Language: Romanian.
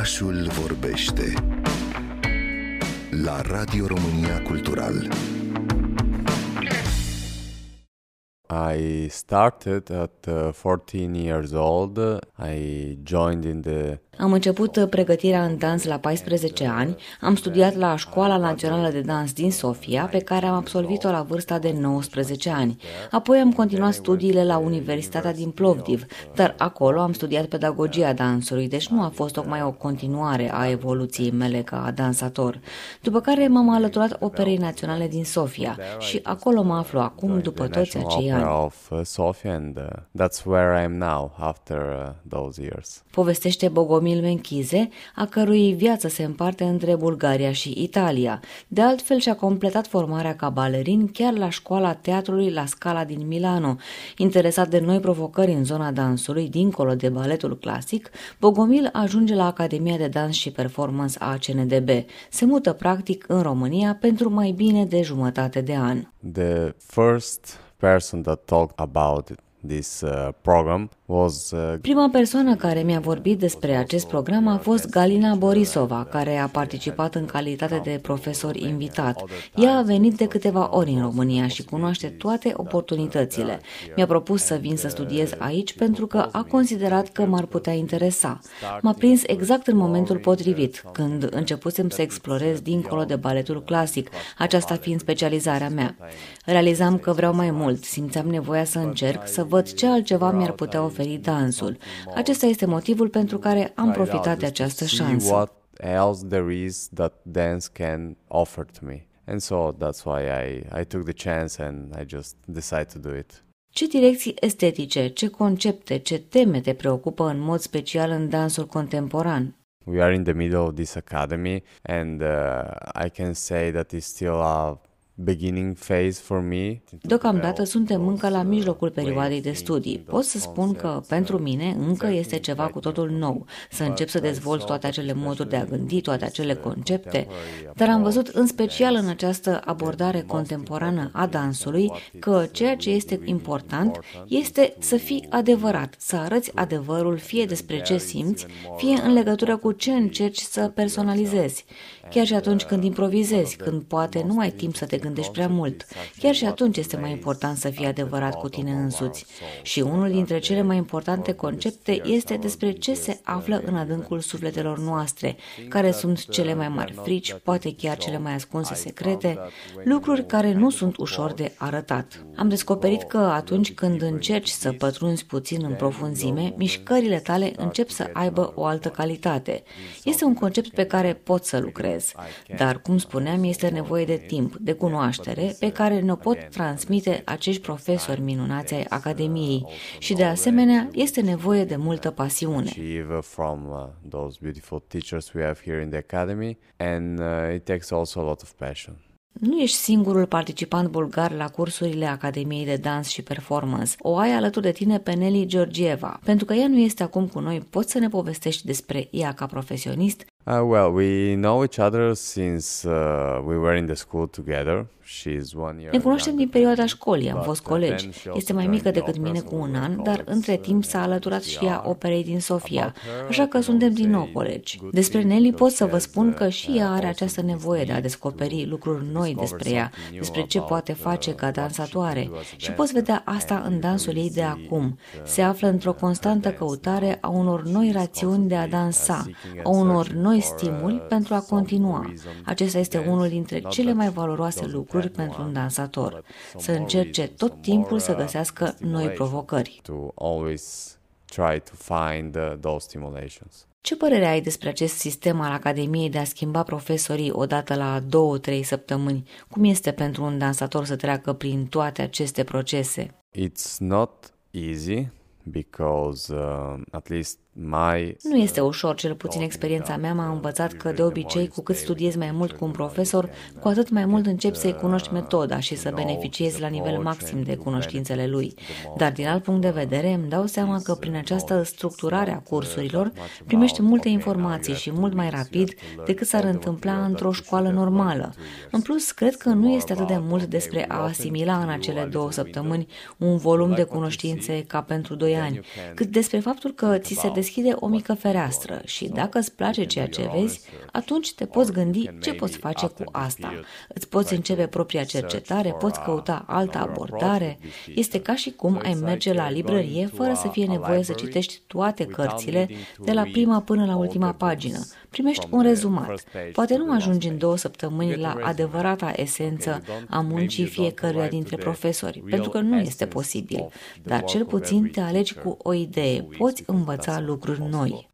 Orașul vorbește la Radio România Cultural. I started at uh, 14 years old. I joined in the Am început pregătirea în dans la 14 ani, am studiat la Școala Națională de Dans din Sofia, pe care am absolvit-o la vârsta de 19 ani. Apoi am continuat studiile la Universitatea din Plovdiv, dar acolo am studiat pedagogia dansului, deci nu a fost tocmai o continuare a evoluției mele ca dansator. După care m-am alăturat Operei Naționale din Sofia și acolo mă aflu acum după toți acei ani. of uh, Sofia, and uh, that's where I am now after uh, those years. Povestește Bogomil Menchize, a cărui viață se împarte între Bulgaria și Italia. De altfel și-a completat formarea ca balerin chiar la școala teatrului La Scala din Milano. Interesat de noi provocări în zona dansului, dincolo de baletul clasic, Bogomil ajunge la Academia de Dans și Performance a CNDB. Se mută practic în România pentru mai bine de jumătate de an. The first person that talked about this uh, program was uh, Prima persoană care mi-a vorbit despre acest program a fost Galina Borisova, care a participat în calitate de profesor invitat. Ea a venit de câteva ori în România și cunoaște toate oportunitățile. Mi-a propus să vin să studiez aici pentru că a considerat că m-ar putea interesa. M-a prins exact în momentul potrivit, când începusem să explorez dincolo de baletul clasic, aceasta fiind specializarea mea. Realizam că vreau mai mult, simțeam nevoia să încerc, să văd ce altceva mi-ar putea oferi dansul. Acesta este motivul pentru care am profitat de această see șansă. what else there is that dance can offer to me. And so that's why I, I took the chance and I just decided to do it. Ce direcții estetice, ce concepte, ce teme te preocupă în mod special în dansul contemporan? We are in the middle of this academy and uh, I can say that it's still a beginning phase for me. Deocamdată suntem încă la mijlocul perioadei de studii. Pot să spun că, pentru mine, încă este ceva cu totul nou, să încep să dezvolt toate acele moduri de a gândi, toate acele concepte, dar am văzut în special în această abordare contemporană a dansului că ceea ce este important este să fii adevărat, să arăți adevărul fie despre ce simți, fie în legătură cu ce încerci să personalizezi. Chiar și atunci când improvizezi, când poate nu ai timp să te gândești prea mult, chiar și atunci este mai important să fii adevărat cu tine însuți. Și unul dintre cele mai importante concepte este despre ce se află în adâncul sufletelor noastre, care sunt cele mai mari frici, poate chiar cele mai ascunse secrete, lucruri care nu sunt ușor de arătat. Am descoperit că atunci când încerci să pătrunzi puțin în profunzime, mișcările tale încep să aibă o altă calitate. Este un concept pe care pot să lucrez, dar, cum spuneam, este nevoie de timp, de cunoaștere, pe care ne-o pot transmite acești profesori minunați ai Academiei și, de asemenea, este nevoie de multă pasiune. achieve from uh, those beautiful teachers we have here in the academy and uh, it takes also a lot of passion. Nu ești singurul participant bulgar la cursurile Academiei de Dans și Performance. O ai alături de tine pe Nelly Georgieva. Pentru că ea nu este acum cu noi, poți să ne povestești despre ea ca profesionist? Uh, well, we know each other since uh, we were in the school together. She's one year. Ne cunoaștem din younger perioada than me, școlii, am but, fost uh, then colegi. she also Este mai joined mică the decât mine opera cu un school. an, We dar call între it, timp uh, s-a alăturat și ea VR. operei din Sofia, About her, așa I că can suntem only din nou say colegi. good Despre things Nelly pot să vă because spun she că has, și ea uh, are also această this nevoie de a need descoperi to lucruri noi discover despre ea, something new despre ce about, poate face uh, ca what she dansatoare. can do as a Și poți vedea dancer. asta And în dansul you ei de see acum. it, uh, Se află într-o constantă dance căutare a unor noi rațiuni de a dansa, seeking a and unor searching noi for, stimuli uh, pentru a some continua. reason Acesta este dance, unul dintre not cele that mai valoroase doesn't lucruri have pentru un one, dansator, but some să more încerce reasons, tot some timpul more, să uh, găsească noi stimulation provocări. To always try to find uh, those stimulations. Ce părere ai despre acest sistem al Academiei de a schimba profesorii odată la două-trei săptămâni? Cum este pentru un dansator să treacă prin toate aceste procese? It's not easy because uh, at least my Nu este ușor, cel puțin experiența mea m-a învățat că de obicei cu cât studiezi mai mult cu un profesor, cu atât mai mult începi să-i cunoști metoda și să beneficiezi la nivel maxim de cunoștințele lui. Dar din alt punct de vedere îmi dau seama că prin această structurare a cursurilor primești multe informații și mult mai rapid decât s-ar întâmpla într-o școală normală. În plus, cred că nu este atât de mult despre a asimila în acele două săptămâni un volum de cunoștințe ca pentru doi ani, cât despre faptul că ți se deschide o mică fereastră și dacă îți place ceea ce vezi, atunci te poți gândi ce poți face cu asta. Îți poți începe propria cercetare, poți căuta altă abordare. Este ca și cum ai merge la librărie fără să fie nevoie să citești toate cărțile de la prima până la ultima pagină. Primești un rezumat. Poate nu ajungi în două săptămâni la adevărata esență a muncii fiecăruia dintre profesori, pentru că nu este posibil, dar cel puțin te alegi cu o idee, poți învăța lucruri noi.